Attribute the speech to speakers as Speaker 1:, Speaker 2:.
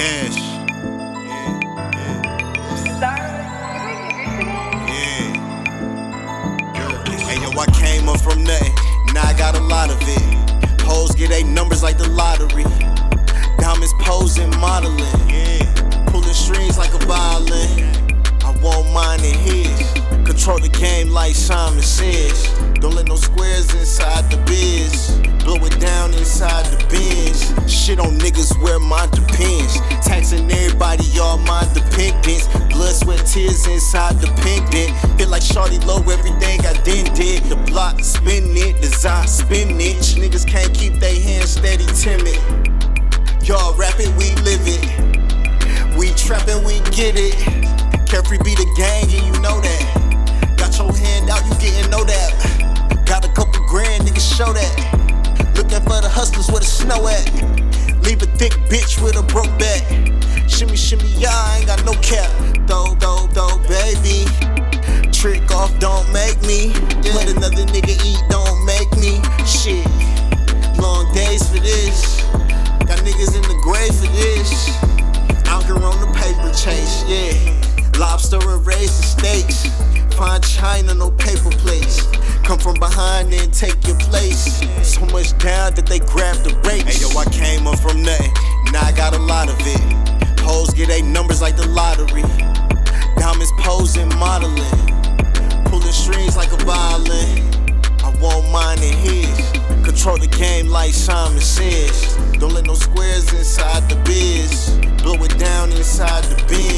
Speaker 1: cash. Yeah, yeah, yeah. Hey yo, I came up from nothing, now I got a lot of it. Hoes get eight numbers like the lottery. Diamonds posing, modeling. Yeah. Pulling strings like a violin. I won't mind in his. Control the game like Simon says. Don't let no squares inside the biz. Niggas wear mine depends. Taxing everybody, all my dependents. Blood, sweat, tears inside the pendant. Feel like Shawty Lo, everything I did did. The block spin it, design spinach. Niggas can't keep their hands steady, timid. Y'all rapping, we live it. We trapping, we get it. Carefree be the gang, and you know that. Got your hand out, you getting know that. Got a couple grand, niggas show that. Looking for the hustlers where the snow at. Leave a thick bitch with a broke back. Shimmy, shimmy, yeah, I ain't got no cap. Though, though, though, baby. Trick off, don't make me. Let another nigga eat, don't make me. Shit. Long days for this. Got niggas in the grave for this. Out here on the paper chase, yeah. Lobster and raisin steaks. Find China, no paper plates. From behind and take your place. So much down that they grab the rakes. Hey yo, I came up from nothing. Now I got a lot of it. Hoes get eight numbers like the lottery. Diamonds posing, modeling. Pulling strings like a violin. I won't mind in his. Control the game like Simon says. Don't let no squares inside the biz. Blow it down inside the bins.